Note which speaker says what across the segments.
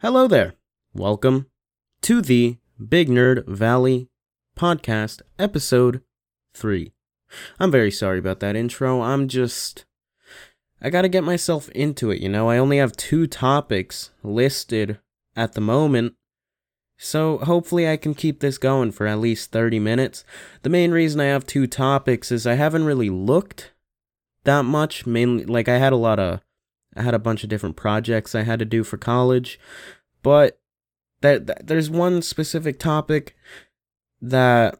Speaker 1: Hello there. Welcome to the Big Nerd Valley podcast, episode 3. I'm very sorry about that intro. I'm just. I gotta get myself into it, you know? I only have two topics listed at the moment. So hopefully I can keep this going for at least 30 minutes. The main reason I have two topics is I haven't really looked that much. Mainly, like, I had a lot of. I had a bunch of different projects I had to do for college. But that, that there's one specific topic that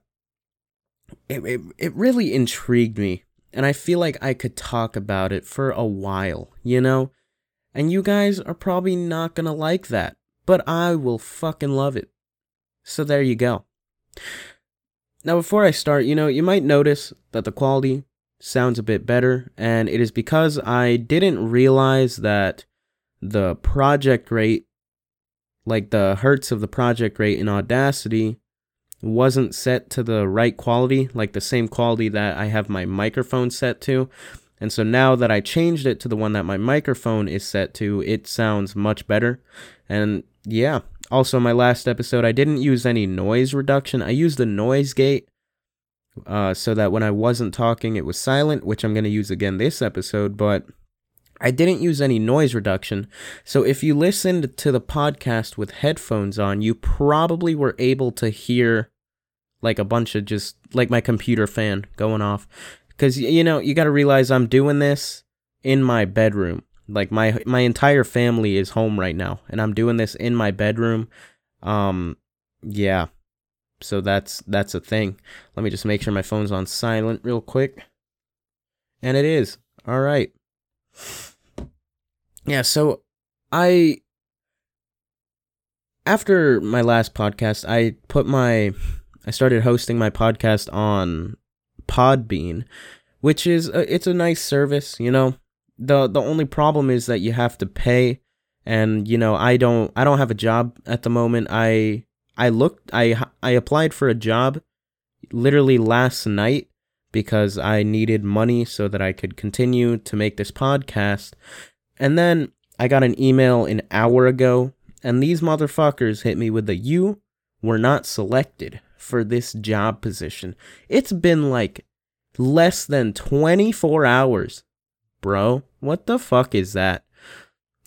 Speaker 1: it, it, it really intrigued me and I feel like I could talk about it for a while, you know? And you guys are probably not gonna like that, but I will fucking love it. So there you go. Now, before I start, you know, you might notice that the quality sounds a bit better, and it is because I didn't realize that the project rate, like the hertz of the project rate in Audacity, wasn't set to the right quality, like the same quality that I have my microphone set to. And so now that I changed it to the one that my microphone is set to, it sounds much better. And yeah, also my last episode, I didn't use any noise reduction. I used the noise gate uh, so that when I wasn't talking, it was silent, which I'm going to use again this episode. But I didn't use any noise reduction. So if you listened to the podcast with headphones on, you probably were able to hear like a bunch of just like my computer fan going off. Cuz you know, you got to realize I'm doing this in my bedroom. Like my my entire family is home right now and I'm doing this in my bedroom. Um yeah. So that's that's a thing. Let me just make sure my phone's on silent real quick. And it is. All right yeah, so I after my last podcast, I put my I started hosting my podcast on Podbean, which is a, it's a nice service, you know. The the only problem is that you have to pay and you know, I don't I don't have a job at the moment. I I looked I I applied for a job literally last night because I needed money so that I could continue to make this podcast. And then I got an email an hour ago, and these motherfuckers hit me with the you were not selected for this job position. It's been like less than 24 hours. Bro, what the fuck is that?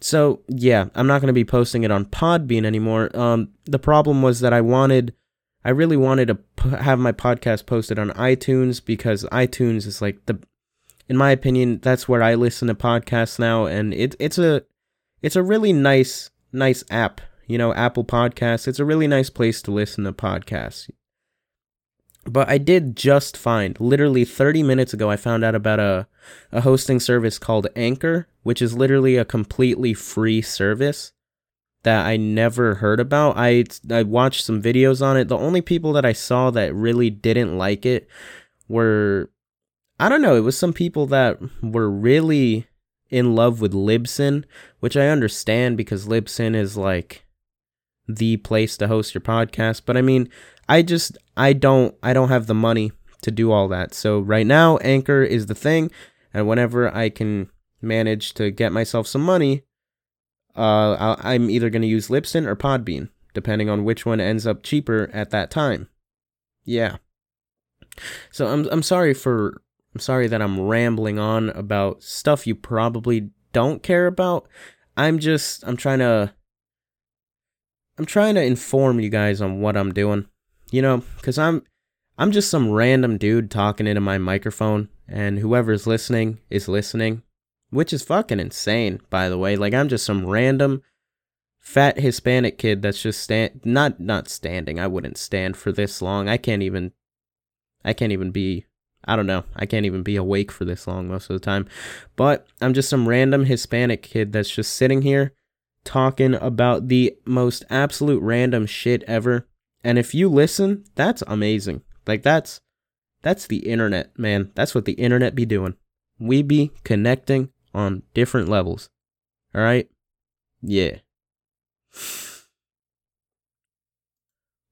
Speaker 1: So, yeah, I'm not going to be posting it on Podbean anymore. Um the problem was that I wanted I really wanted to p- have my podcast posted on iTunes because iTunes is like the in my opinion that's where I listen to podcasts now and it it's a it's a really nice nice app, you know, Apple Podcasts. It's a really nice place to listen to podcasts. But I did just find literally 30 minutes ago I found out about a a hosting service called Anchor, which is literally a completely free service that I never heard about. I I watched some videos on it. The only people that I saw that really didn't like it were I don't know, it was some people that were really in love with Libsyn, which I understand because Libsyn is like the place to host your podcast, but I mean, I just I don't I don't have the money to do all that. So right now Anchor is the thing, and whenever I can manage to get myself some money, uh, I'm either going to use Libsyn or Podbean, depending on which one ends up cheaper at that time. Yeah. So I'm I'm sorry for I'm sorry that I'm rambling on about stuff you probably don't care about. I'm just I'm trying to I'm trying to inform you guys on what I'm doing. You know, cuz I'm I'm just some random dude talking into my microphone and whoever's listening is listening which is fucking insane, by the way. Like I'm just some random fat Hispanic kid that's just stand not not standing. I wouldn't stand for this long. I can't even I can't even be I don't know. I can't even be awake for this long most of the time. But I'm just some random Hispanic kid that's just sitting here talking about the most absolute random shit ever. And if you listen, that's amazing. Like that's that's the internet, man. That's what the internet be doing. We be connecting on different levels. All right? Yeah.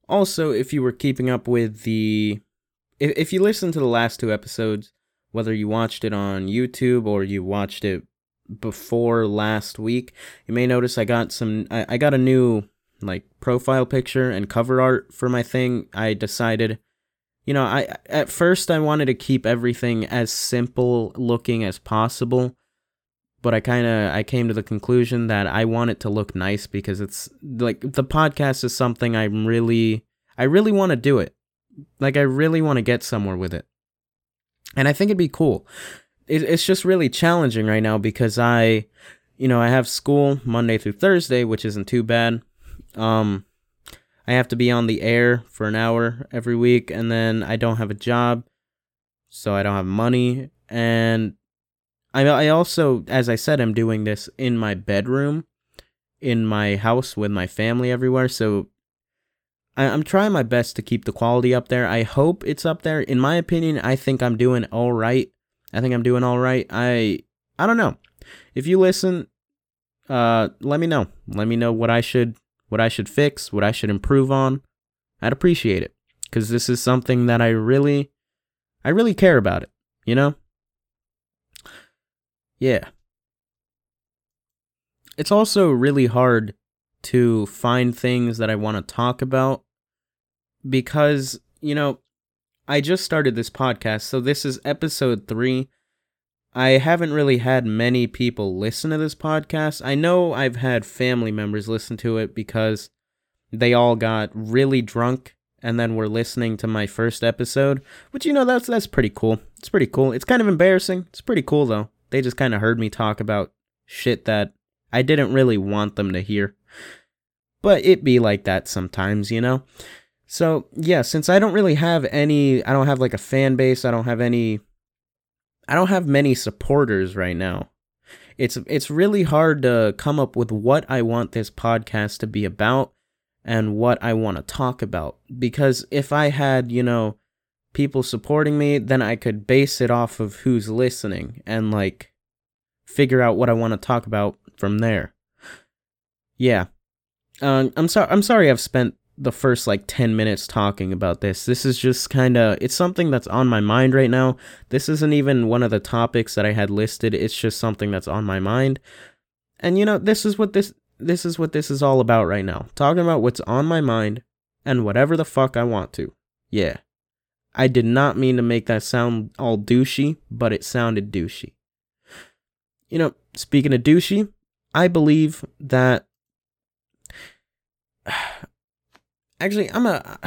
Speaker 1: Also, if you were keeping up with the if if you listened to the last two episodes, whether you watched it on YouTube or you watched it before last week. You may notice I got some I, I got a new like profile picture and cover art for my thing. I decided you know, I at first I wanted to keep everything as simple looking as possible, but I kind of I came to the conclusion that I want it to look nice because it's like the podcast is something I'm really I really want to do it. Like I really want to get somewhere with it. And I think it'd be cool. It, it's just really challenging right now because I you know, I have school Monday through Thursday, which isn't too bad. Um I have to be on the air for an hour every week, and then I don't have a job, so I don't have money. And I, I also, as I said, I'm doing this in my bedroom, in my house with my family everywhere. So I, I'm trying my best to keep the quality up there. I hope it's up there. In my opinion, I think I'm doing all right. I think I'm doing all right. I I don't know. If you listen, uh, let me know. Let me know what I should what I should fix, what I should improve on, I'd appreciate it because this is something that I really, I really care about it, you know? Yeah. It's also really hard to find things that I want to talk about because, you know, I just started this podcast, so this is episode three. I haven't really had many people listen to this podcast. I know I've had family members listen to it because they all got really drunk and then were listening to my first episode, which you know that's that's pretty cool. It's pretty cool. It's kind of embarrassing. It's pretty cool though. They just kind of heard me talk about shit that I didn't really want them to hear. But it be like that sometimes, you know. So, yeah, since I don't really have any I don't have like a fan base, I don't have any I don't have many supporters right now. It's it's really hard to come up with what I want this podcast to be about and what I want to talk about because if I had, you know, people supporting me, then I could base it off of who's listening and like figure out what I want to talk about from there. Yeah. Um, I'm sorry. I'm sorry. I've spent the first like 10 minutes talking about this. This is just kind of it's something that's on my mind right now. This isn't even one of the topics that I had listed. It's just something that's on my mind. And you know, this is what this this is what this is all about right now. Talking about what's on my mind and whatever the fuck I want to. Yeah. I did not mean to make that sound all douchey, but it sounded douchey. You know, speaking of douchey, I believe that actually, I'm a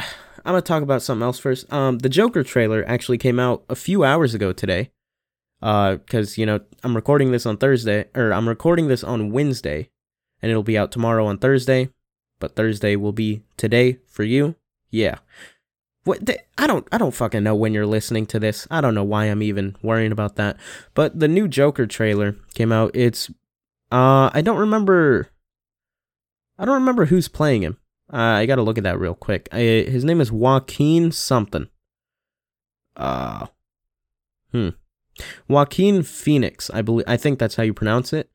Speaker 1: I'm gonna talk about something else first. Um, the Joker trailer actually came out a few hours ago today. Uh, because you know I'm recording this on Thursday, or I'm recording this on Wednesday, and it'll be out tomorrow on Thursday. But Thursday will be today for you. Yeah. What I don't I don't fucking know when you're listening to this. I don't know why I'm even worrying about that. But the new Joker trailer came out. It's uh I don't remember I don't remember who's playing him. Uh, I gotta look at that real quick. I, his name is Joaquin something. Uh, hmm. Joaquin Phoenix, I believe. I think that's how you pronounce it.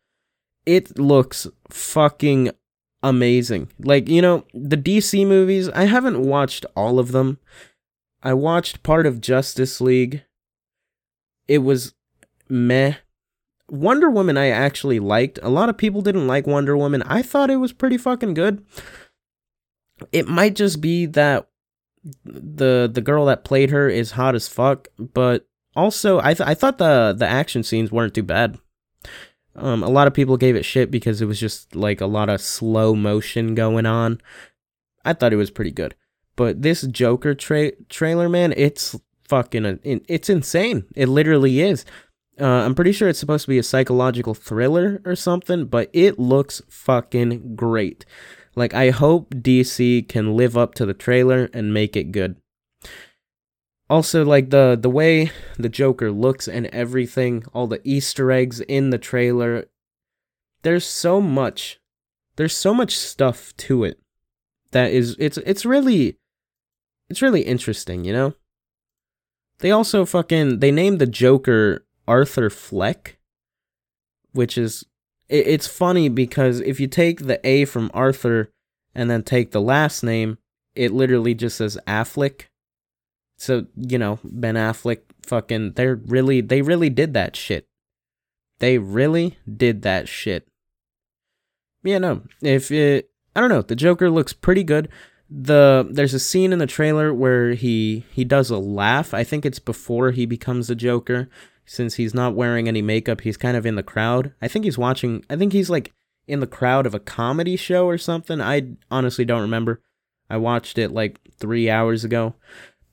Speaker 1: It looks fucking amazing. Like you know, the DC movies. I haven't watched all of them. I watched part of Justice League. It was meh. Wonder Woman I actually liked. A lot of people didn't like Wonder Woman. I thought it was pretty fucking good it might just be that the the girl that played her is hot as fuck, but also I th- I thought the the action scenes weren't too bad. Um, a lot of people gave it shit because it was just like a lot of slow motion going on. I thought it was pretty good, but this Joker tra- trailer, man, it's fucking a, it's insane. It literally is. Uh, I'm pretty sure it's supposed to be a psychological thriller or something, but it looks fucking great. Like I hope DC can live up to the trailer and make it good. Also like the the way the Joker looks and everything, all the easter eggs in the trailer. There's so much there's so much stuff to it that is it's it's really it's really interesting, you know? They also fucking they named the Joker Arthur Fleck, which is it, it's funny because if you take the A from Arthur and then take the last name, it literally just says Affleck. So, you know, Ben Affleck fucking they're really they really did that shit. They really did that shit. Yeah, no. If it I don't know, the Joker looks pretty good. The there's a scene in the trailer where he he does a laugh. I think it's before he becomes the Joker since he's not wearing any makeup. He's kind of in the crowd. I think he's watching I think he's like in the crowd of a comedy show or something. I honestly don't remember. I watched it like 3 hours ago.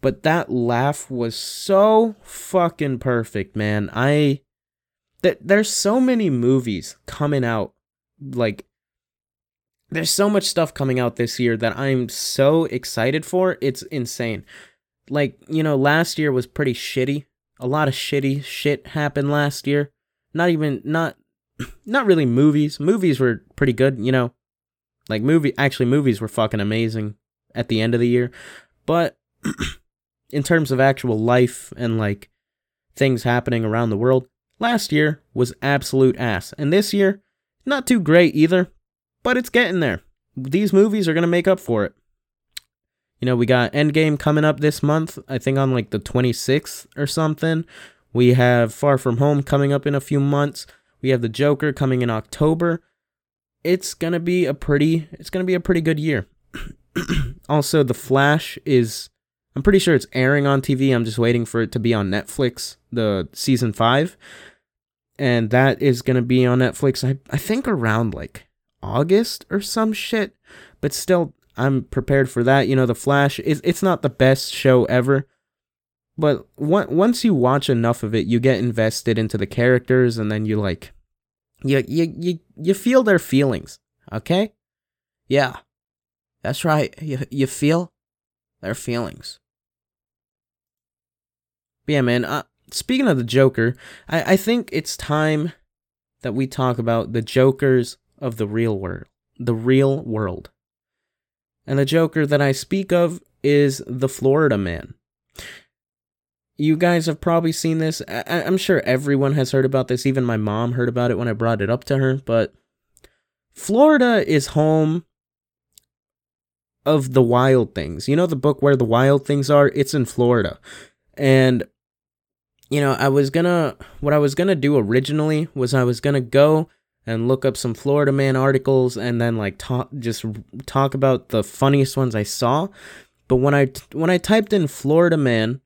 Speaker 1: But that laugh was so fucking perfect, man. I th- there's so many movies coming out like there's so much stuff coming out this year that I'm so excited for. It's insane. Like, you know, last year was pretty shitty. A lot of shitty shit happened last year. Not even not not really movies. Movies were pretty good, you know. Like movie actually movies were fucking amazing at the end of the year. But in terms of actual life and like things happening around the world, last year was absolute ass. And this year, not too great either but it's getting there. These movies are going to make up for it. You know, we got Endgame coming up this month, I think on like the 26th or something. We have Far From Home coming up in a few months. We have The Joker coming in October. It's going to be a pretty it's going to be a pretty good year. also, The Flash is I'm pretty sure it's airing on TV. I'm just waiting for it to be on Netflix, the season 5. And that is going to be on Netflix I I think around like August or some shit. But still, I'm prepared for that. You know, The Flash is it's not the best show ever, but once you watch enough of it, you get invested into the characters, and then you like, you you you you feel their feelings. Okay, yeah, that's right. You you feel their feelings. But yeah, man. Uh, speaking of the Joker, I I think it's time that we talk about the Joker's of the real world. The real world. And the Joker that I speak of is the Florida Man. You guys have probably seen this. I- am sure everyone has heard about this. Even my mom heard about it when I brought it up to her. But Florida is home of the wild things. You know the book where the wild things are? It's in Florida. And you know, I was gonna what I was gonna do originally was I was gonna go and look up some Florida Man articles and then like talk just talk about the funniest ones I saw. But when I when I typed in Florida Man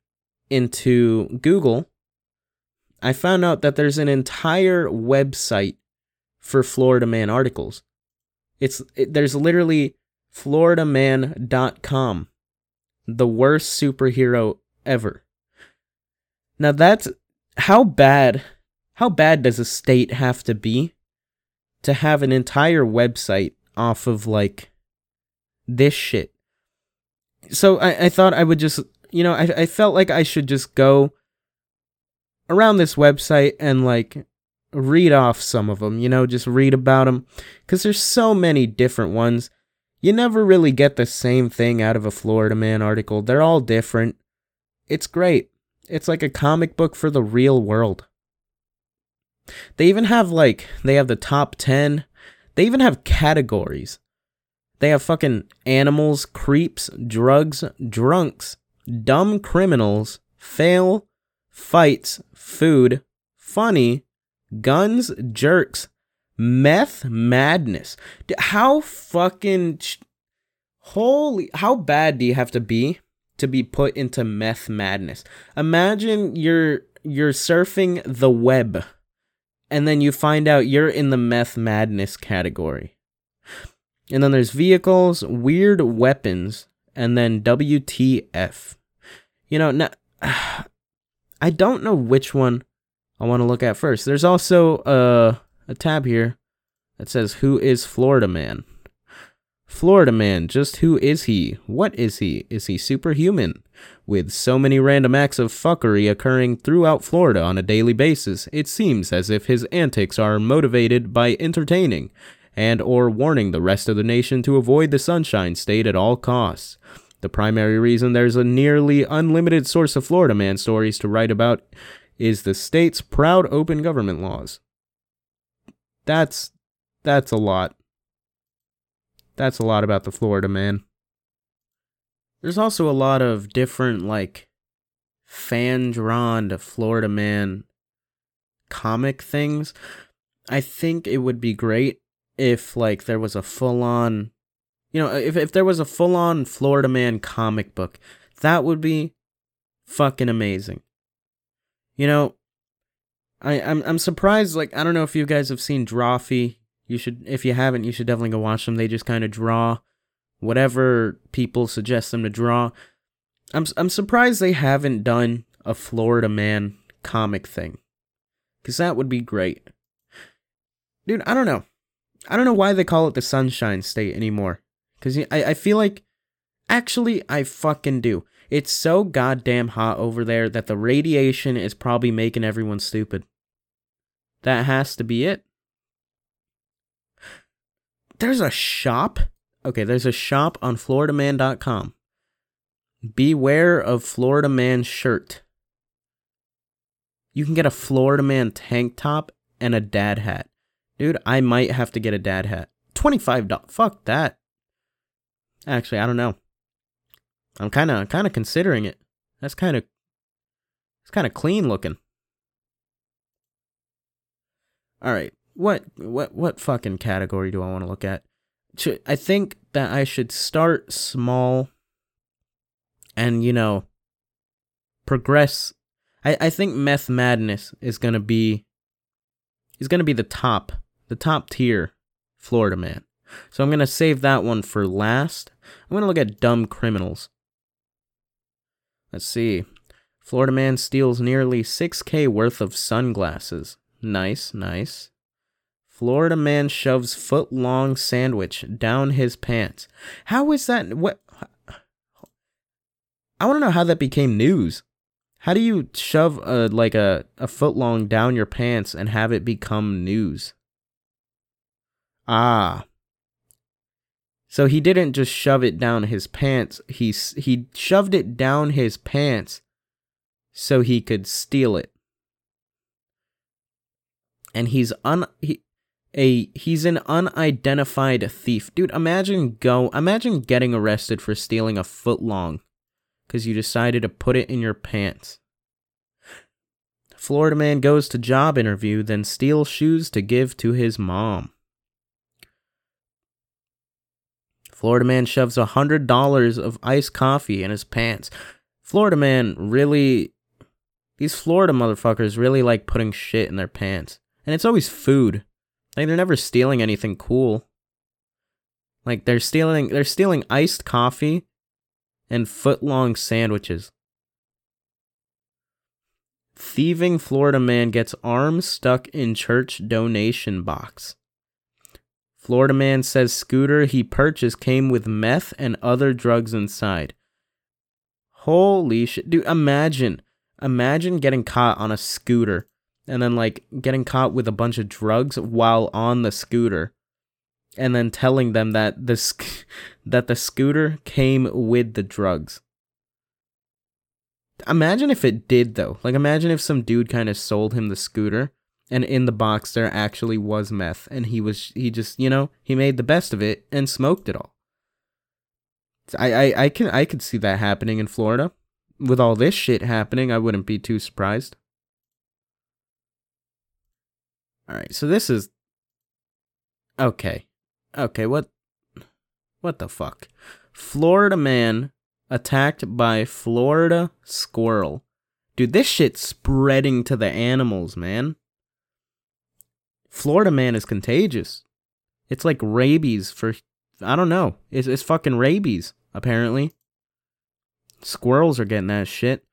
Speaker 1: into Google, I found out that there's an entire website for Florida Man articles. It's it, there's literally floridaman.com. The worst superhero ever. Now that's how bad how bad does a state have to be to have an entire website off of like this shit. So I, I thought I would just, you know, I, I felt like I should just go around this website and like read off some of them, you know, just read about them. Because there's so many different ones. You never really get the same thing out of a Florida Man article. They're all different. It's great. It's like a comic book for the real world. They even have like they have the top 10. They even have categories. They have fucking animals, creeps, drugs, drunks, dumb criminals, fail, fights, food, funny, guns, jerks, meth madness. How fucking holy how bad do you have to be to be put into meth madness? Imagine you're you're surfing the web and then you find out you're in the meth madness category. And then there's vehicles, weird weapons, and then WTF. You know, now, I don't know which one I want to look at first. There's also a, a tab here that says, Who is Florida Man? Florida Man, just who is he? What is he? Is he superhuman? With so many random acts of fuckery occurring throughout Florida on a daily basis, it seems as if his antics are motivated by entertaining and or warning the rest of the nation to avoid the sunshine state at all costs. The primary reason there's a nearly unlimited source of Florida man stories to write about is the state's proud open government laws. That's that's a lot. That's a lot about the Florida man. There's also a lot of different like fan drawn Florida man comic things, I think it would be great if like there was a full on you know, if if there was a full on Florida Man comic book, that would be fucking amazing. You know, I I'm I'm surprised like I don't know if you guys have seen Drawfee. You should if you haven't, you should definitely go watch them. They just kind of draw whatever people suggest them to draw. I'm I'm surprised they haven't done a Florida Man comic thing. Cuz that would be great. Dude, I don't know. I don't know why they call it the Sunshine State anymore. Cuz I I feel like actually I fucking do. It's so goddamn hot over there that the radiation is probably making everyone stupid. That has to be it. There's a shop. Okay, there's a shop on floridaman.com. Beware of Florida Man shirt. You can get a Florida Man tank top and a dad hat. Dude, I might have to get a dad hat. $25. Fuck that. Actually, I don't know. I'm kind of kind of considering it. That's kind of it's kind of clean looking. All right. What what what fucking category do I want to look at? I think that I should start small and you know progress. I I think Meth Madness is going to be is going to be the top, the top tier Florida man. So I'm going to save that one for last. I'm going to look at dumb criminals. Let's see. Florida man steals nearly 6K worth of sunglasses. Nice, nice. Florida man shoves foot long sandwich down his pants. How is that? What? I want to know how that became news. How do you shove a like a, a foot long down your pants and have it become news? Ah, so he didn't just shove it down his pants. He he shoved it down his pants so he could steal it. And he's un he, a he's an unidentified thief. Dude, imagine go imagine getting arrested for stealing a foot long cuz you decided to put it in your pants. Florida man goes to job interview then steals shoes to give to his mom. Florida man shoves a hundred dollars of iced coffee in his pants. Florida man really these Florida motherfuckers really like putting shit in their pants. And it's always food. Like they're never stealing anything cool. Like they're stealing they're stealing iced coffee and foot long sandwiches. Thieving Florida man gets arm stuck in church donation box. Florida man says scooter he purchased came with meth and other drugs inside. Holy shit. Dude, imagine. Imagine getting caught on a scooter and then like getting caught with a bunch of drugs while on the scooter and then telling them that the sc- that the scooter came with the drugs. Imagine if it did though. Like imagine if some dude kind of sold him the scooter and in the box there actually was meth and he was he just you know he made the best of it and smoked it all I, I i can i could see that happening in florida with all this shit happening i wouldn't be too surprised all right so this is okay okay what what the fuck florida man attacked by florida squirrel dude this shit's spreading to the animals man Florida man is contagious. It's like rabies for I don't know. It's it's fucking rabies apparently. Squirrels are getting that shit.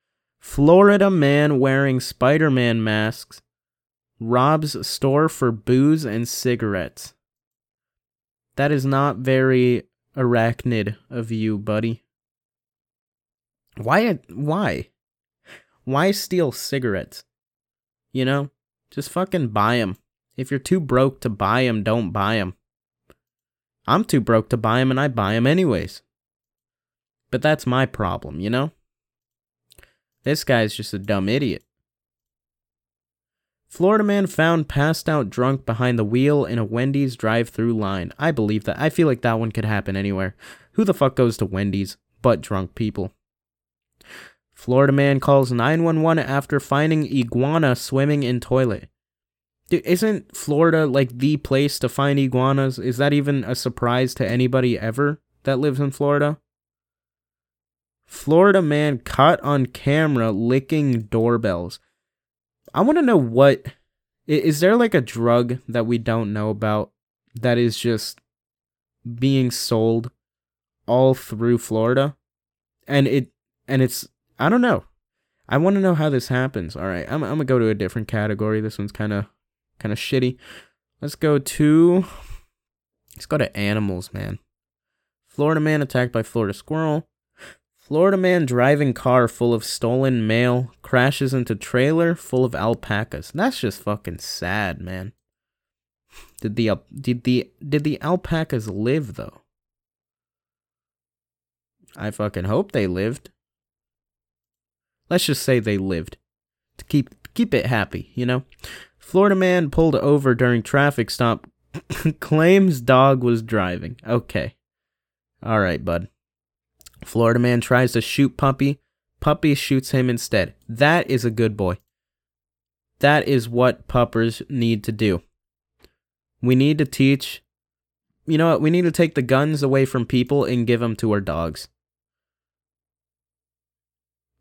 Speaker 1: Florida man wearing Spider-Man masks robs store for booze and cigarettes. That is not very arachnid of you, buddy. Why why? Why steal cigarettes? You know, just fucking buy them. If you're too broke to buy them, don't buy them. I'm too broke to buy them and I buy them anyways. But that's my problem, you know? This guy's just a dumb idiot. Florida man found passed out drunk behind the wheel in a Wendy's drive through line. I believe that. I feel like that one could happen anywhere. Who the fuck goes to Wendy's but drunk people? Florida man calls 911 after finding iguana swimming in toilet. Dude, isn't Florida like the place to find iguanas? Is that even a surprise to anybody ever that lives in Florida? Florida man caught on camera licking doorbells. I want to know what is there like a drug that we don't know about that is just being sold all through Florida? And it and it's I don't know. I want to know how this happens. All right, I'm I'm gonna go to a different category. This one's kind of kind of shitty. Let's go to let's go to animals, man. Florida man attacked by Florida squirrel. Florida man driving car full of stolen mail crashes into trailer full of alpacas. That's just fucking sad, man. Did the did the did the alpacas live though? I fucking hope they lived. Let's just say they lived. To keep keep it happy, you know? Florida man pulled over during traffic stop claims dog was driving. Okay. All right, bud. Florida man tries to shoot puppy. Puppy shoots him instead. That is a good boy. That is what puppers need to do. We need to teach. You know what? We need to take the guns away from people and give them to our dogs.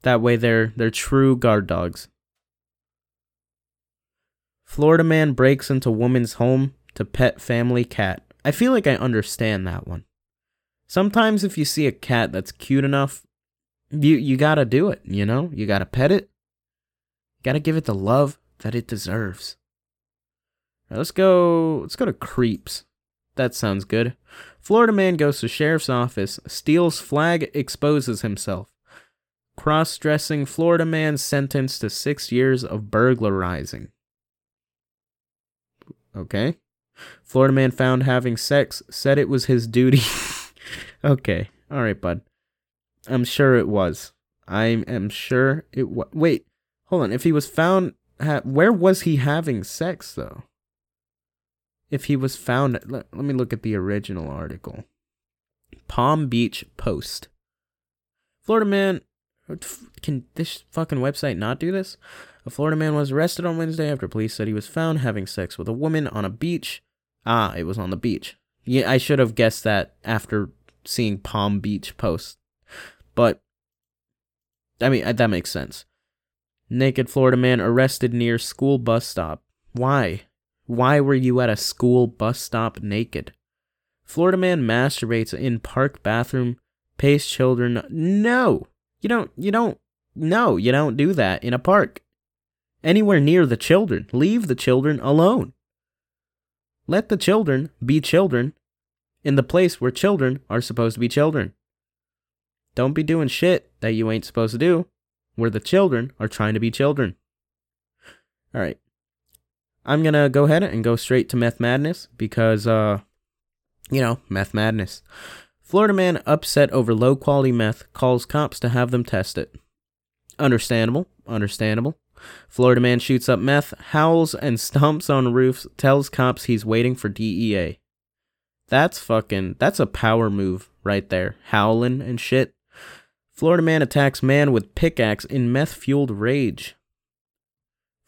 Speaker 1: That way they're they're true guard dogs. Florida man breaks into woman's home to pet family cat. I feel like I understand that one. Sometimes if you see a cat that's cute enough, you you got to do it, you know? You got to pet it. Got to give it the love that it deserves. Let's go let's go to creeps. That sounds good. Florida man goes to sheriff's office, steals flag, exposes himself. Cross dressing Florida man sentenced to six years of burglarizing. Okay. Florida man found having sex, said it was his duty. okay. All right, bud. I'm sure it was. I am sure it was. Wait, hold on. If he was found, ha- where was he having sex, though? If he was found, let, let me look at the original article. Palm Beach Post. Florida man can this fucking website not do this? A Florida man was arrested on Wednesday after police said he was found having sex with a woman on a beach. Ah, it was on the beach. Yeah, I should have guessed that after seeing Palm Beach post. But I mean, that makes sense. Naked Florida man arrested near school bus stop. Why? Why were you at a school bus stop naked? Florida man masturbates in park bathroom, pays children. No. You don't, you don't, no, you don't do that in a park. Anywhere near the children. Leave the children alone. Let the children be children in the place where children are supposed to be children. Don't be doing shit that you ain't supposed to do where the children are trying to be children. All right. I'm going to go ahead and go straight to meth madness because, uh, you know, meth madness. Florida man upset over low quality meth calls cops to have them test it. Understandable, understandable. Florida man shoots up meth, howls and stomps on roofs, tells cops he's waiting for DEA. That's fucking, that's a power move right there. Howling and shit. Florida man attacks man with pickaxe in meth fueled rage.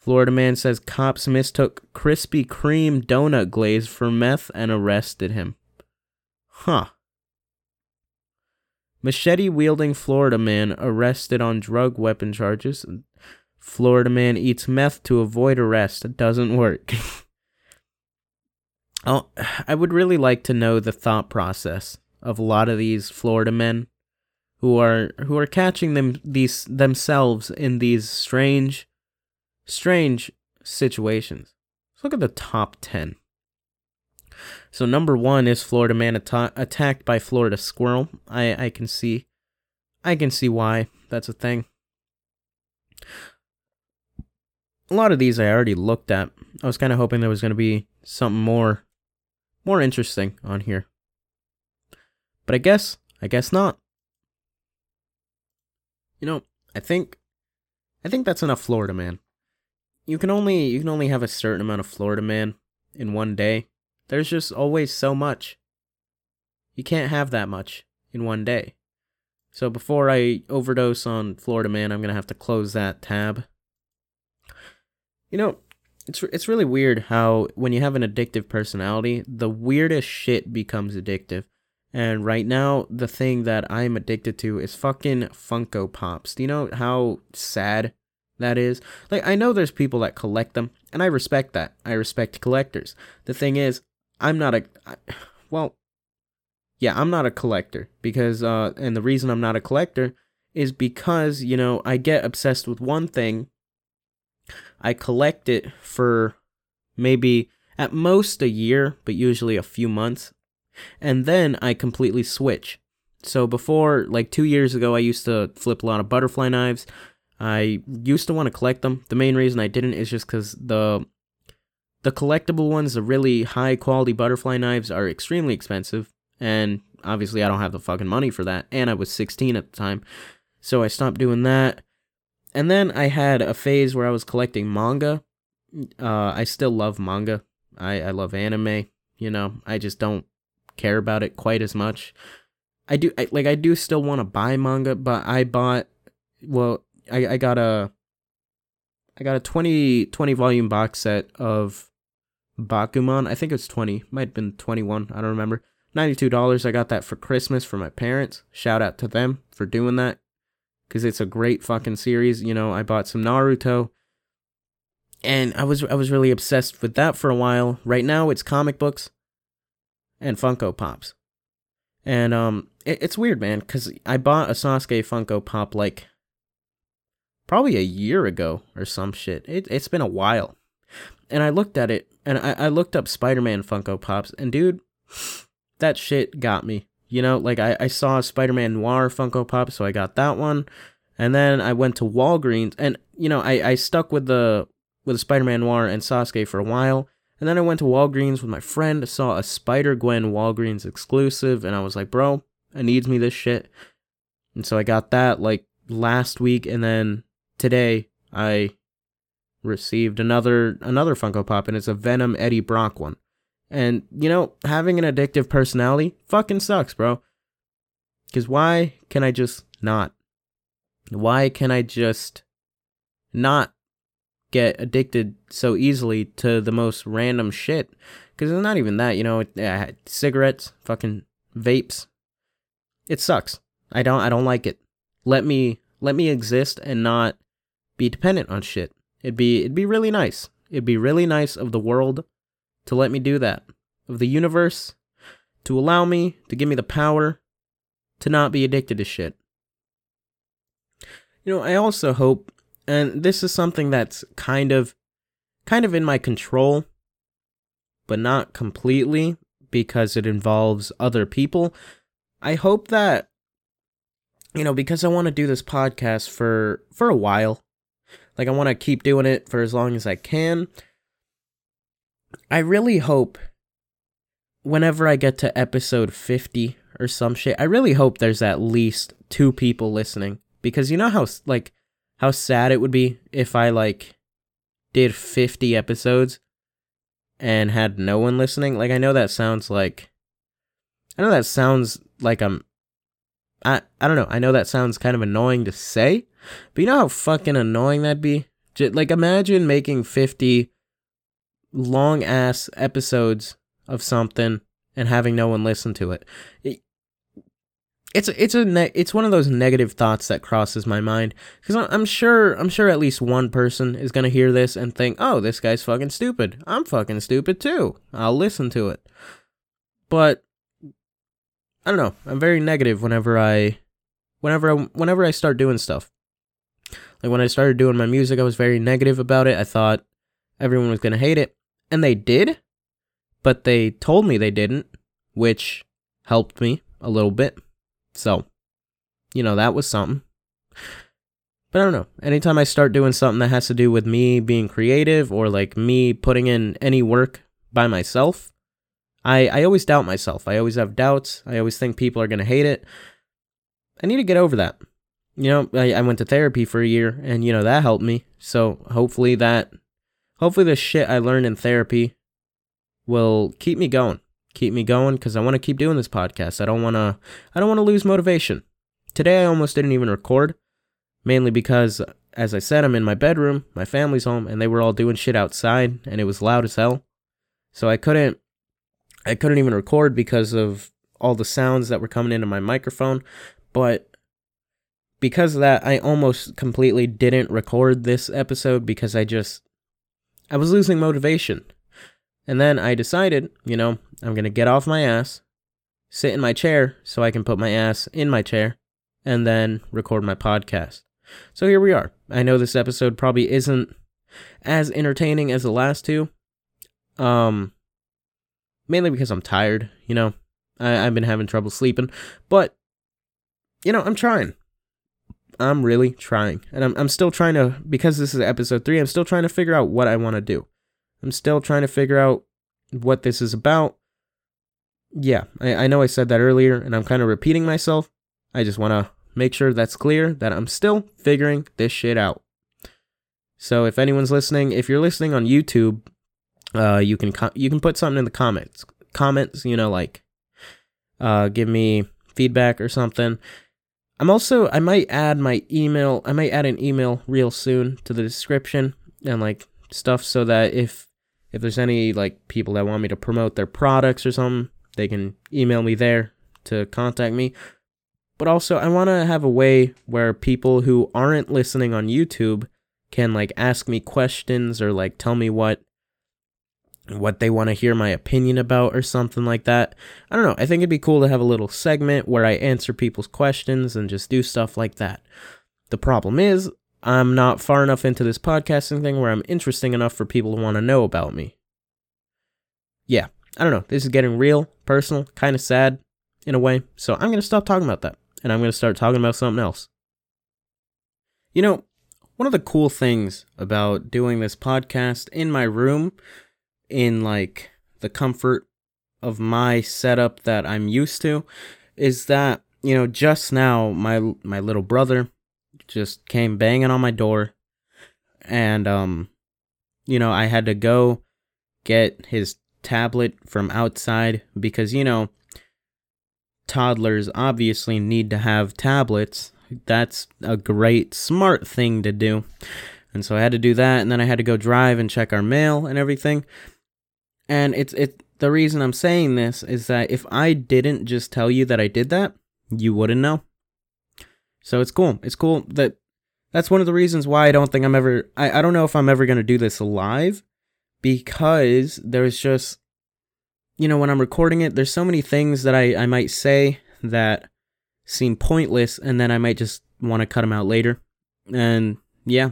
Speaker 1: Florida man says cops mistook Krispy Kreme donut glaze for meth and arrested him. Huh. Machete wielding Florida man arrested on drug weapon charges. Florida man eats meth to avoid arrest. It doesn't work. oh, I would really like to know the thought process of a lot of these Florida men who are who are catching them these themselves in these strange strange situations. Let's look at the top 10. So number one is Florida man atta- attacked by Florida squirrel. I I can see, I can see why that's a thing. A lot of these I already looked at. I was kind of hoping there was going to be something more, more interesting on here. But I guess, I guess not. You know, I think, I think that's enough Florida man. You can only, you can only have a certain amount of Florida man in one day. There's just always so much. You can't have that much in one day. So before I overdose on Florida Man, I'm going to have to close that tab. You know, it's it's really weird how when you have an addictive personality, the weirdest shit becomes addictive. And right now, the thing that I'm addicted to is fucking Funko Pops. Do you know how sad that is? Like, I know there's people that collect them, and I respect that. I respect collectors. The thing is, I'm not a. I, well, yeah, I'm not a collector because, uh, and the reason I'm not a collector is because, you know, I get obsessed with one thing. I collect it for maybe at most a year, but usually a few months. And then I completely switch. So before, like two years ago, I used to flip a lot of butterfly knives. I used to want to collect them. The main reason I didn't is just because the the collectible ones, the really high quality butterfly knives, are extremely expensive, and obviously I don't have the fucking money for that. And I was 16 at the time, so I stopped doing that. And then I had a phase where I was collecting manga. Uh, I still love manga. I I love anime. You know, I just don't care about it quite as much. I do I, like I do still want to buy manga, but I bought well I I got a I got a 20 20 volume box set of Bakuman. I think it's 20. Might have been 21. I don't remember. $92. I got that for Christmas for my parents. Shout out to them for doing that cuz it's a great fucking series. You know, I bought some Naruto and I was I was really obsessed with that for a while. Right now it's comic books and Funko Pops. And um it, it's weird, man, cuz I bought a Sasuke Funko Pop like probably a year ago or some shit. It it's been a while. And I looked at it and I, I looked up Spider Man Funko Pops and dude, that shit got me. You know, like I, I saw a Spider Man Noir Funko Pop, so I got that one. And then I went to Walgreens and you know, I, I stuck with the with Spider Man Noir and Sasuke for a while. And then I went to Walgreens with my friend, saw a Spider Gwen Walgreens exclusive, and I was like, bro, I needs me this shit. And so I got that like last week, and then today I received another another Funko Pop, and it's a Venom Eddie Brock one. And you know, having an addictive personality fucking sucks, bro. Cause why can I just not? Why can I just not get addicted so easily to the most random shit? Cause it's not even that, you know, uh, cigarettes, fucking vapes. It sucks. I don't I don't like it. Let me let me exist and not be dependent on shit. It'd be it'd be really nice. It'd be really nice of the world to let me do that. Of the universe to allow me to give me the power to not be addicted to shit. You know, I also hope and this is something that's kind of kind of in my control but not completely because it involves other people. I hope that you know because I want to do this podcast for for a while like I want to keep doing it for as long as I can. I really hope whenever I get to episode 50 or some shit, I really hope there's at least two people listening because you know how like how sad it would be if I like did 50 episodes and had no one listening. Like I know that sounds like I know that sounds like I'm I I don't know. I know that sounds kind of annoying to say, but you know how fucking annoying that'd be? Just, like, imagine making 50 long ass episodes of something and having no one listen to it. it it's it's a ne- it's one of those negative thoughts that crosses my mind because I'm sure I'm sure at least one person is gonna hear this and think, oh, this guy's fucking stupid. I'm fucking stupid too. I'll listen to it. But I don't know. I'm very negative whenever I whenever I, whenever I start doing stuff. Like when I started doing my music, I was very negative about it. I thought everyone was going to hate it. And they did, but they told me they didn't, which helped me a little bit. So, you know, that was something. But I don't know. Anytime I start doing something that has to do with me being creative or like me putting in any work by myself, I, I always doubt myself. I always have doubts. I always think people are going to hate it. I need to get over that you know, I, I went to therapy for a year and, you know, that helped me. So hopefully that, hopefully the shit I learned in therapy will keep me going, keep me going because I want to keep doing this podcast. I don't want to, I don't want to lose motivation. Today I almost didn't even record, mainly because as I said, I'm in my bedroom, my family's home, and they were all doing shit outside, and it was loud as hell. So I couldn't, I couldn't even record because of all the sounds that were coming into my microphone. But because of that, I almost completely didn't record this episode because I just, I was losing motivation. And then I decided, you know, I'm going to get off my ass, sit in my chair so I can put my ass in my chair, and then record my podcast. So here we are. I know this episode probably isn't as entertaining as the last two. Um mainly because I'm tired, you know. I, I've been having trouble sleeping. But you know, I'm trying. I'm really trying. And I'm I'm still trying to because this is episode three, I'm still trying to figure out what I want to do. I'm still trying to figure out what this is about. Yeah, I, I know I said that earlier and I'm kind of repeating myself. I just want to make sure that's clear that I'm still figuring this shit out. So if anyone's listening, if you're listening on YouTube, uh, you can com- you can put something in the comments. Comments, you know, like uh, give me feedback or something. I'm also I might add my email. I might add an email real soon to the description and like stuff so that if if there's any like people that want me to promote their products or something, they can email me there to contact me but also I want to have a way where people who aren't listening on YouTube can like ask me questions or like tell me what what they want to hear my opinion about or something like that. I don't know. I think it'd be cool to have a little segment where I answer people's questions and just do stuff like that. The problem is, I'm not far enough into this podcasting thing where I'm interesting enough for people to want to know about me. Yeah, I don't know. This is getting real, personal, kind of sad in a way. So I'm going to stop talking about that and I'm going to start talking about something else. You know, one of the cool things about doing this podcast in my room, in like the comfort of my setup that I'm used to, is that, you know, just now my my little brother just came banging on my door and um you know, I had to go get his tablet from outside because you know, toddlers obviously need to have tablets. That's a great, smart thing to do. And so I had to do that, and then I had to go drive and check our mail and everything. And it's it. The reason I'm saying this is that if I didn't just tell you that I did that, you wouldn't know. So it's cool. It's cool that that's one of the reasons why I don't think I'm ever. I, I don't know if I'm ever gonna do this live because there's just you know, when I'm recording it, there's so many things that I, I might say that seem pointless, and then I might just want to cut them out later. And yeah,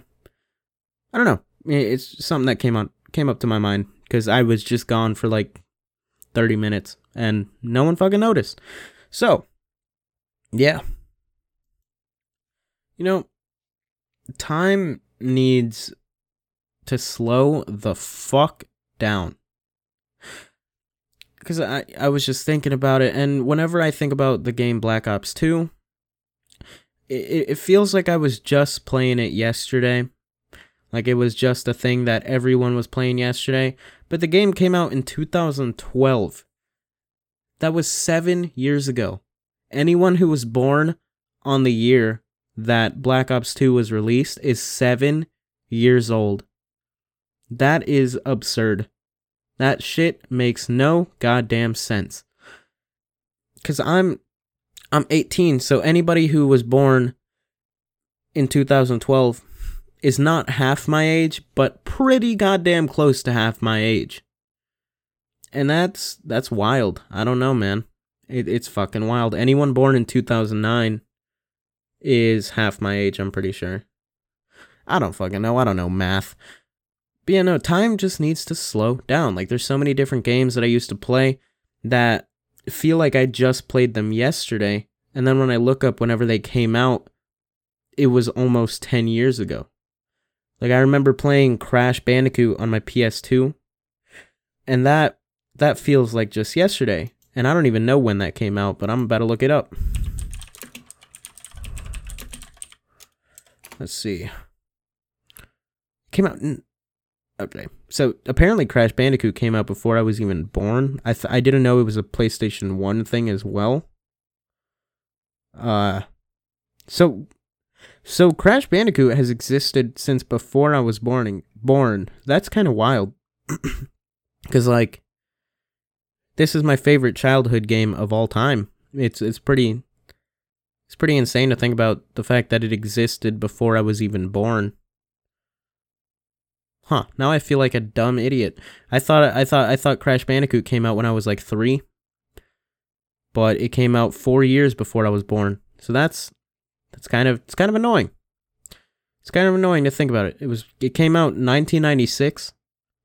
Speaker 1: I don't know. It's something that came on came up to my mind because I was just gone for like 30 minutes and no one fucking noticed. So, yeah. You know, time needs to slow the fuck down because I, I was just thinking about it, and whenever I think about the game Black Ops 2, it, it feels like I was just playing it yesterday. Like it was just a thing that everyone was playing yesterday. But the game came out in 2012. That was seven years ago. Anyone who was born on the year that Black Ops 2 was released is seven years old. That is absurd. That shit makes no goddamn sense. Cuz I'm I'm 18, so anybody who was born in 2012 is not half my age, but pretty goddamn close to half my age. And that's that's wild. I don't know, man. It, it's fucking wild. Anyone born in 2009 is half my age, I'm pretty sure. I don't fucking know. I don't know math. But yeah, no, time just needs to slow down. Like, there's so many different games that I used to play that feel like I just played them yesterday. And then when I look up whenever they came out, it was almost 10 years ago. Like, I remember playing Crash Bandicoot on my PS2, and that that feels like just yesterday. And I don't even know when that came out, but I'm about to look it up. Let's see. Came out in Okay. So apparently Crash Bandicoot came out before I was even born. I th- I didn't know it was a PlayStation 1 thing as well. Uh so So Crash Bandicoot has existed since before I was born. Born. That's kind of wild. Cuz like this is my favorite childhood game of all time. It's it's pretty it's pretty insane to think about the fact that it existed before I was even born. Huh, now I feel like a dumb idiot. I thought I thought I thought Crash Bandicoot came out when I was like 3. But it came out 4 years before I was born. So that's that's kind of it's kind of annoying. It's kind of annoying to think about it. It was it came out 1996,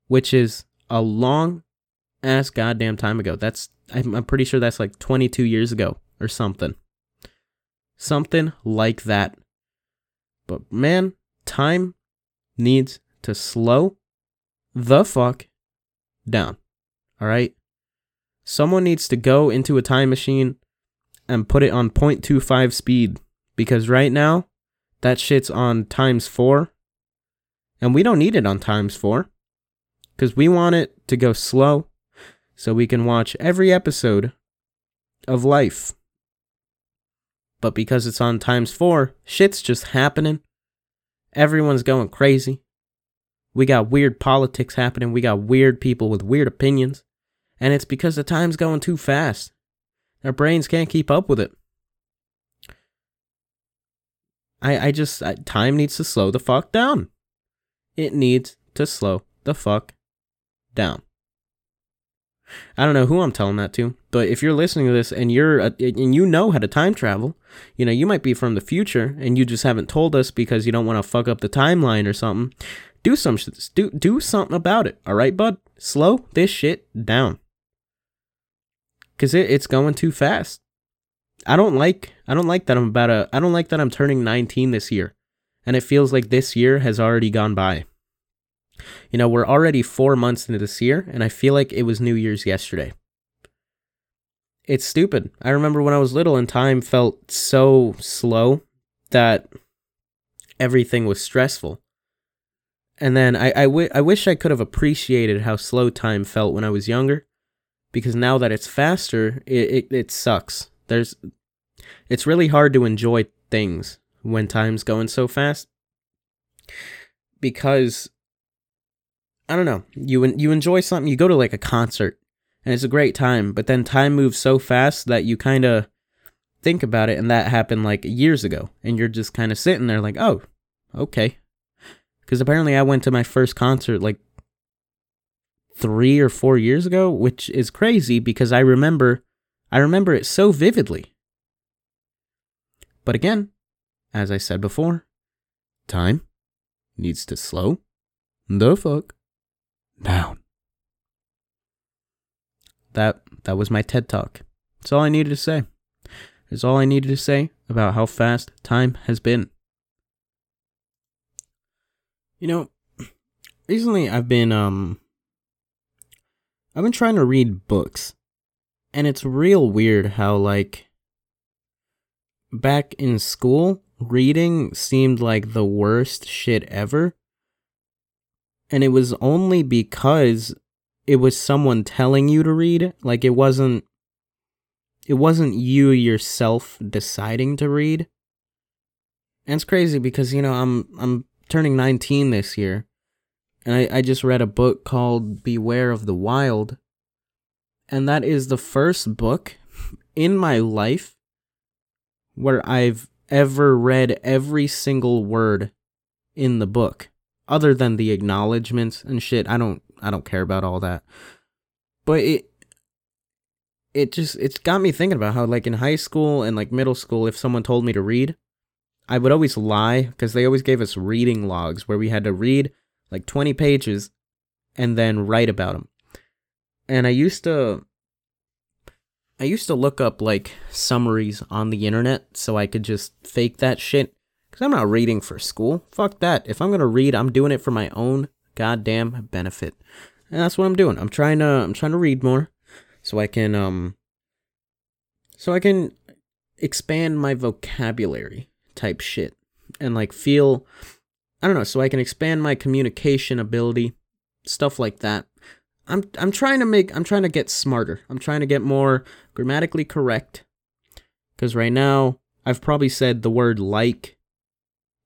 Speaker 1: which is a long ass goddamn time ago. That's I'm, I'm pretty sure that's like 22 years ago or something. Something like that. But man, time needs to slow the fuck down. All right? Someone needs to go into a time machine and put it on 0.25 speed because right now that shit's on times 4 and we don't need it on times 4 cuz we want it to go slow so we can watch every episode of life. But because it's on times 4, shit's just happening. Everyone's going crazy. We got weird politics happening. We got weird people with weird opinions. And it's because the time's going too fast. Our brains can't keep up with it. I, I just, I, time needs to slow the fuck down. It needs to slow the fuck down. I don't know who I'm telling that to, but if you're listening to this and you're a, and you know how to time travel, you know, you might be from the future and you just haven't told us because you don't want to fuck up the timeline or something. Do some do do something about it. All right, bud. Slow this shit down. Cuz it, it's going too fast. I don't like I don't like that I'm about a I don't like that I'm turning 19 this year. And it feels like this year has already gone by. You know, we're already 4 months into this year and I feel like it was New Year's yesterday. It's stupid. I remember when I was little and time felt so slow that everything was stressful. And then I, I, w- I wish I could have appreciated how slow time felt when I was younger, because now that it's faster, it, it, it sucks. There's, it's really hard to enjoy things when time's going so fast, because I don't know, you you enjoy something, you go to like a concert, and it's a great time, but then time moves so fast that you kind of think about it, and that happened like years ago, and you're just kind of sitting there like, oh, okay, because apparently I went to my first concert like three or four years ago, which is crazy because I remember, I remember it so vividly. But again, as I said before, time needs to slow the fuck down. That that was my TED talk. That's all I needed to say. That's all I needed to say about how fast time has been. You know, recently I've been um I've been trying to read books. And it's real weird how like back in school, reading seemed like the worst shit ever. And it was only because it was someone telling you to read, like it wasn't it wasn't you yourself deciding to read. And it's crazy because you know, I'm I'm turning 19 this year, and I, I just read a book called Beware of the Wild. And that is the first book in my life where I've ever read every single word in the book other than the acknowledgments and shit i don't i don't care about all that but it it just it's got me thinking about how like in high school and like middle school if someone told me to read I would always lie because they always gave us reading logs where we had to read like 20 pages and then write about them. And I used to I used to look up like summaries on the internet so I could just fake that shit cuz I'm not reading for school. Fuck that. If I'm going to read, I'm doing it for my own goddamn benefit. And that's what I'm doing. I'm trying to I'm trying to read more so I can um so I can expand my vocabulary type shit and like feel I don't know, so I can expand my communication ability, stuff like that. I'm I'm trying to make I'm trying to get smarter. I'm trying to get more grammatically correct. Cuz right now I've probably said the word like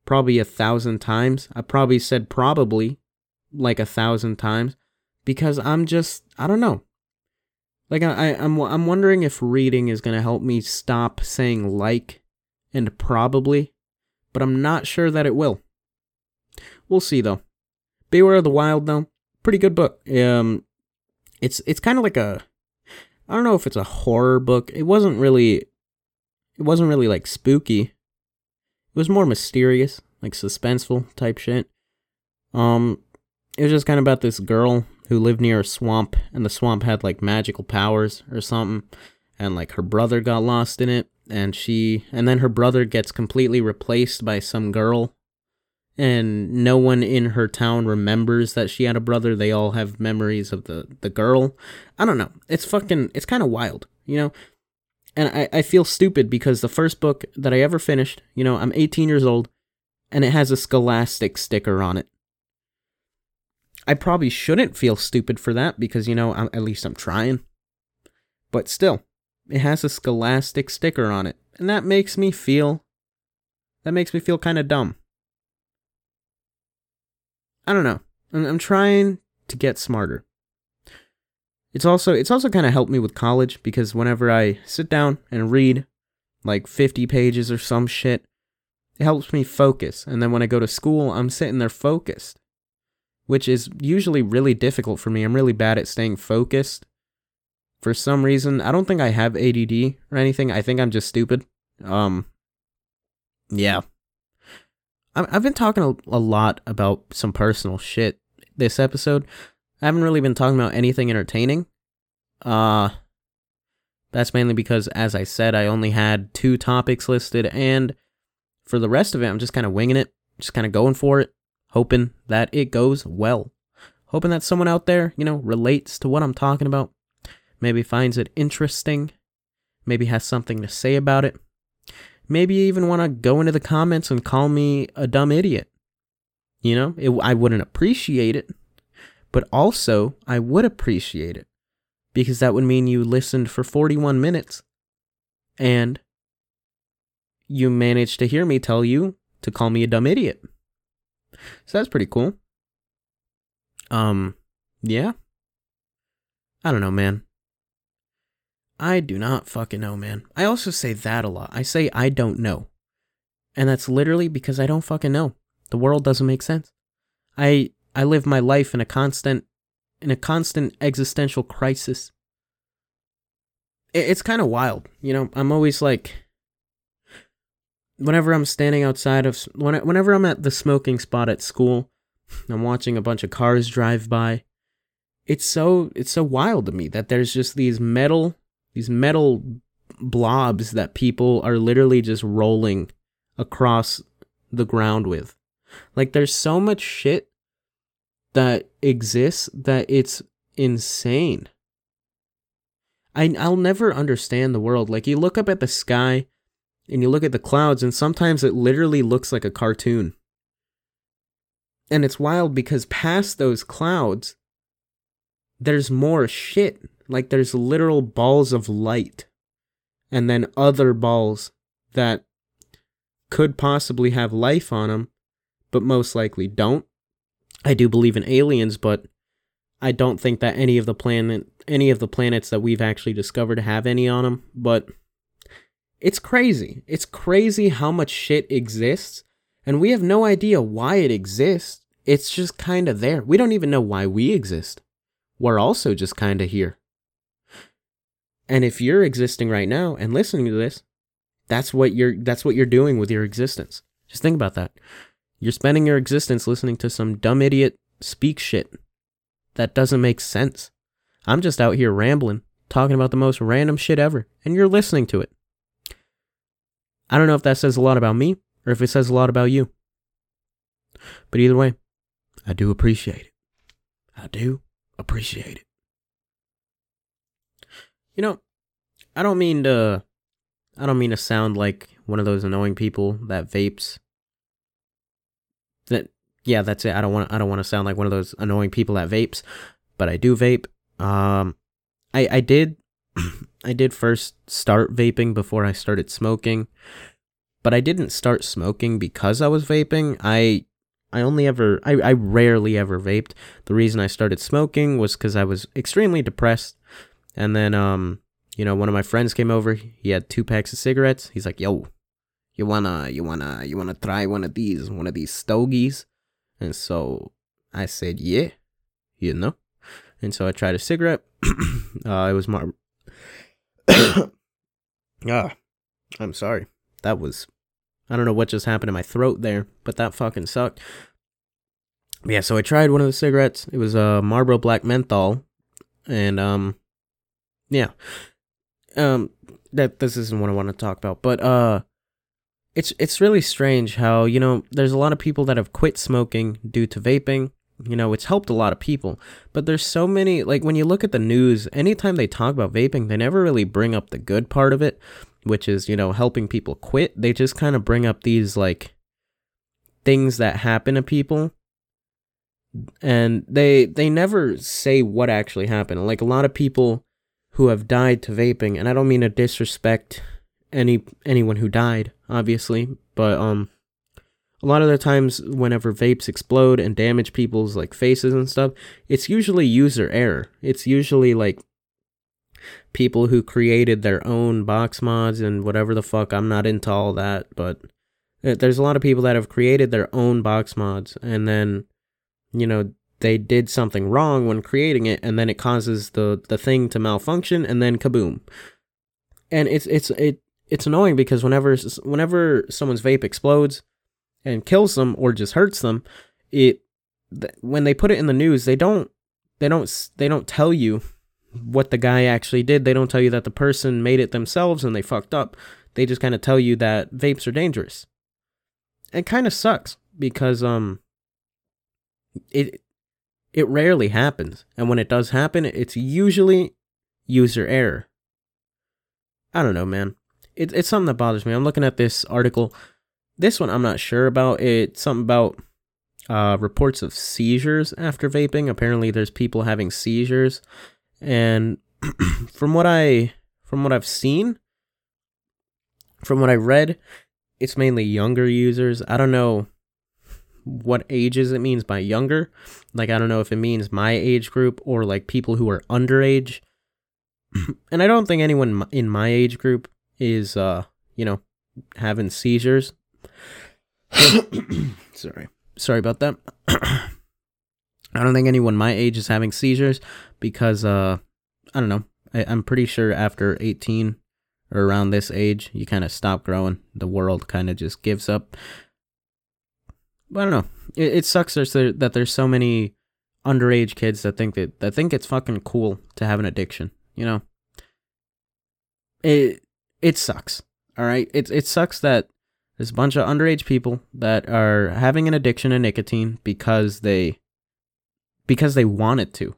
Speaker 1: probably a thousand times. I probably said probably like a thousand times because I'm just I don't know. Like I, I I'm I'm wondering if reading is gonna help me stop saying like and probably, but I'm not sure that it will. We'll see though. Beware of the Wild though, pretty good book. Um, it's it's kind of like a I don't know if it's a horror book. It wasn't really it wasn't really like spooky. It was more mysterious, like suspenseful type shit. Um it was just kind of about this girl who lived near a swamp and the swamp had like magical powers or something and like her brother got lost in it and she and then her brother gets completely replaced by some girl and no one in her town remembers that she had a brother they all have memories of the the girl i don't know it's fucking it's kind of wild you know and I, I feel stupid because the first book that i ever finished you know i'm 18 years old and it has a scholastic sticker on it I probably shouldn't feel stupid for that because, you know, I'm, at least I'm trying. But still, it has a scholastic sticker on it. And that makes me feel. That makes me feel kind of dumb. I don't know. I'm, trying to get smarter. It's also it's also kind of helped me with college because whenever I sit down and read like 50 pages or some shit, it helps me focus. And then when I go to school, I'm sitting there focused which is usually really difficult for me. I'm really bad at staying focused. For some reason, I don't think I have ADD or anything. I think I'm just stupid. Um, yeah. I've been talking a lot about some personal shit this episode. I haven't really been talking about anything entertaining. Uh, that's mainly because, as I said, I only had two topics listed, and for the rest of it, I'm just kind of winging it, just kind of going for it hoping that it goes well. Hoping that someone out there, you know, relates to what I'm talking about, maybe finds it interesting, maybe has something to say about it, maybe you even want to go into the comments and call me a dumb idiot. You know, it, I wouldn't appreciate it, but also I would appreciate it because that would mean you listened for 41 minutes and you managed to hear me tell you to call me a dumb idiot. So that's pretty cool. Um, yeah. I don't know, man. I do not fucking know, man. I also say that a lot. I say I don't know. And that's literally because I don't fucking know. The world doesn't make sense. I I live my life in a constant in a constant existential crisis. It's kind of wild, you know. I'm always like whenever I'm standing outside of when whenever I'm at the smoking spot at school, I'm watching a bunch of cars drive by. It's so it's so wild to me that there's just these metal these metal blobs that people are literally just rolling across the ground with. Like there's so much shit that exists that it's insane. I I'll never understand the world. Like you look up at the sky and you look at the clouds, and sometimes it literally looks like a cartoon. And it's wild because past those clouds, there's more shit. Like there's literal balls of light, and then other balls that could possibly have life on them, but most likely don't. I do believe in aliens, but I don't think that any of the planet any of the planets that we've actually discovered have any on them, but it's crazy. It's crazy how much shit exists, and we have no idea why it exists. It's just kind of there. We don't even know why we exist. We're also just kind of here. And if you're existing right now and listening to this, that's what you're that's what you're doing with your existence. Just think about that. You're spending your existence listening to some dumb idiot speak shit. That doesn't make sense. I'm just out here rambling, talking about the most random shit ever, and you're listening to it. I don't know if that says a lot about me or if it says a lot about you. But either way, I do appreciate it. I do appreciate it. You know, I don't mean to I don't mean to sound like one of those annoying people that vapes. That yeah, that's it. I don't want I don't want to sound like one of those annoying people that vapes, but I do vape. Um I I did I did first start vaping before I started smoking. but I didn't start smoking because I was vaping. I I only ever I, I rarely ever vaped. The reason I started smoking was because I was extremely depressed. And then um, you know, one of my friends came over, he had two packs of cigarettes. He's like, yo, you wanna you wanna you wanna try one of these, one of these stogies? And so I said, Yeah, you know. And so I tried a cigarette. uh, it was my Ah, I'm sorry. That was I don't know what just happened in my throat there, but that fucking sucked. Yeah, so I tried one of the cigarettes. It was a Marlboro Black Menthol, and um, yeah, um, that this isn't what I want to talk about, but uh, it's it's really strange how you know there's a lot of people that have quit smoking due to vaping. You know, it's helped a lot of people, but there's so many like when you look at the news, anytime they talk about vaping, they never really bring up the good part of it which is, you know, helping people quit, they just kind of bring up these like things that happen to people and they they never say what actually happened. Like a lot of people who have died to vaping, and I don't mean to disrespect any anyone who died, obviously, but um a lot of the times whenever vapes explode and damage people's like faces and stuff, it's usually user error. It's usually like people who created their own box mods and whatever the fuck. I'm not into all that, but uh, there's a lot of people that have created their own box mods and then, you know, they did something wrong when creating it and then it causes the the thing to malfunction and then kaboom. And it's it's it it's annoying because whenever whenever someone's vape explodes and kills them or just hurts them, it when they put it in the news, they don't they don't they don't tell you what the guy actually did. They don't tell you that the person made it themselves and they fucked up. They just kind of tell you that vapes are dangerous. It kind of sucks because um it it rarely happens. And when it does happen, it's usually user error. I don't know, man. It, it's something that bothers me. I'm looking at this article. This one I'm not sure about. It's something about uh, reports of seizures after vaping. Apparently, there's people having seizures and from what I from what I've seen, from what I read, it's mainly younger users. I don't know what ages it means by younger. Like I don't know if it means my age group or like people who are underage. and I don't think anyone in my age group is uh, you know, having seizures. Sorry. Sorry about that. I don't think anyone my age is having seizures because uh I don't know. I, I'm pretty sure after 18 or around this age, you kind of stop growing. The world kind of just gives up. I don't know. It, it sucks there's, that there's so many underage kids that think that that think it's fucking cool to have an addiction. You know. It it sucks. All right. It it sucks that there's a bunch of underage people that are having an addiction to nicotine because they because they want it to.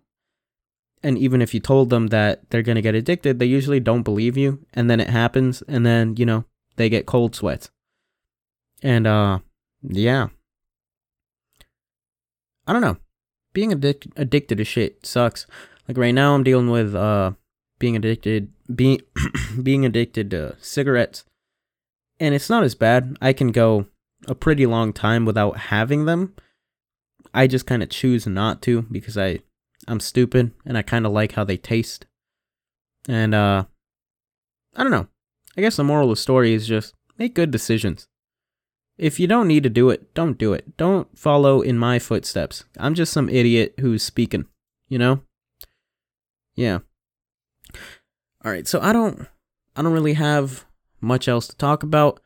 Speaker 1: And even if you told them that they're to get addicted, they usually don't believe you. And then it happens. And then, you know, they get cold sweats. And, uh, yeah. I don't know. Being addic- addicted to shit sucks. Like right now, I'm dealing with, uh, being addicted, being, being addicted to cigarettes. And it's not as bad. I can go a pretty long time without having them I just kind of choose not to because I I'm stupid and I kind of like how they taste. And uh I don't know. I guess the moral of the story is just make good decisions. If you don't need to do it, don't do it. Don't follow in my footsteps. I'm just some idiot who's speaking, you know? Yeah. All right, so I don't I don't really have much else to talk about.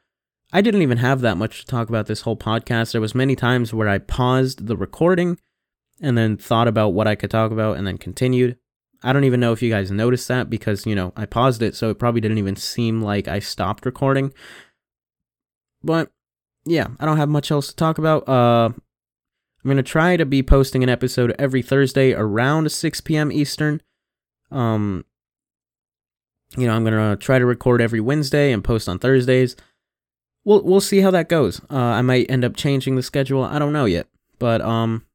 Speaker 1: I didn't even have that much to talk about this whole podcast. There was many times where I paused the recording and then thought about what I could talk about and then continued. I don't even know if you guys noticed that because, you know, I paused it, so it probably didn't even seem like I stopped recording. But yeah, I don't have much else to talk about. Uh I'm to try to be posting an episode every Thursday around 6 p.m. Eastern. Um you know, I'm to try to record every Wednesday and post on Thursdays we'll we'll see how that goes. Uh, I might end up changing the schedule. I don't know yet, but um,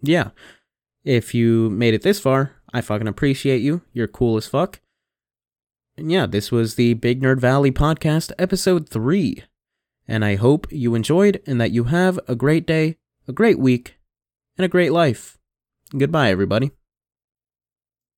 Speaker 1: yeah. If you made it this far, I fucking appreciate you. You're cool as fuck. And yeah, this was the Big Nerd Valley podcast, episode three. And I hope you enjoyed and that you have a great day, a great week, and a great life. Goodbye, everybody.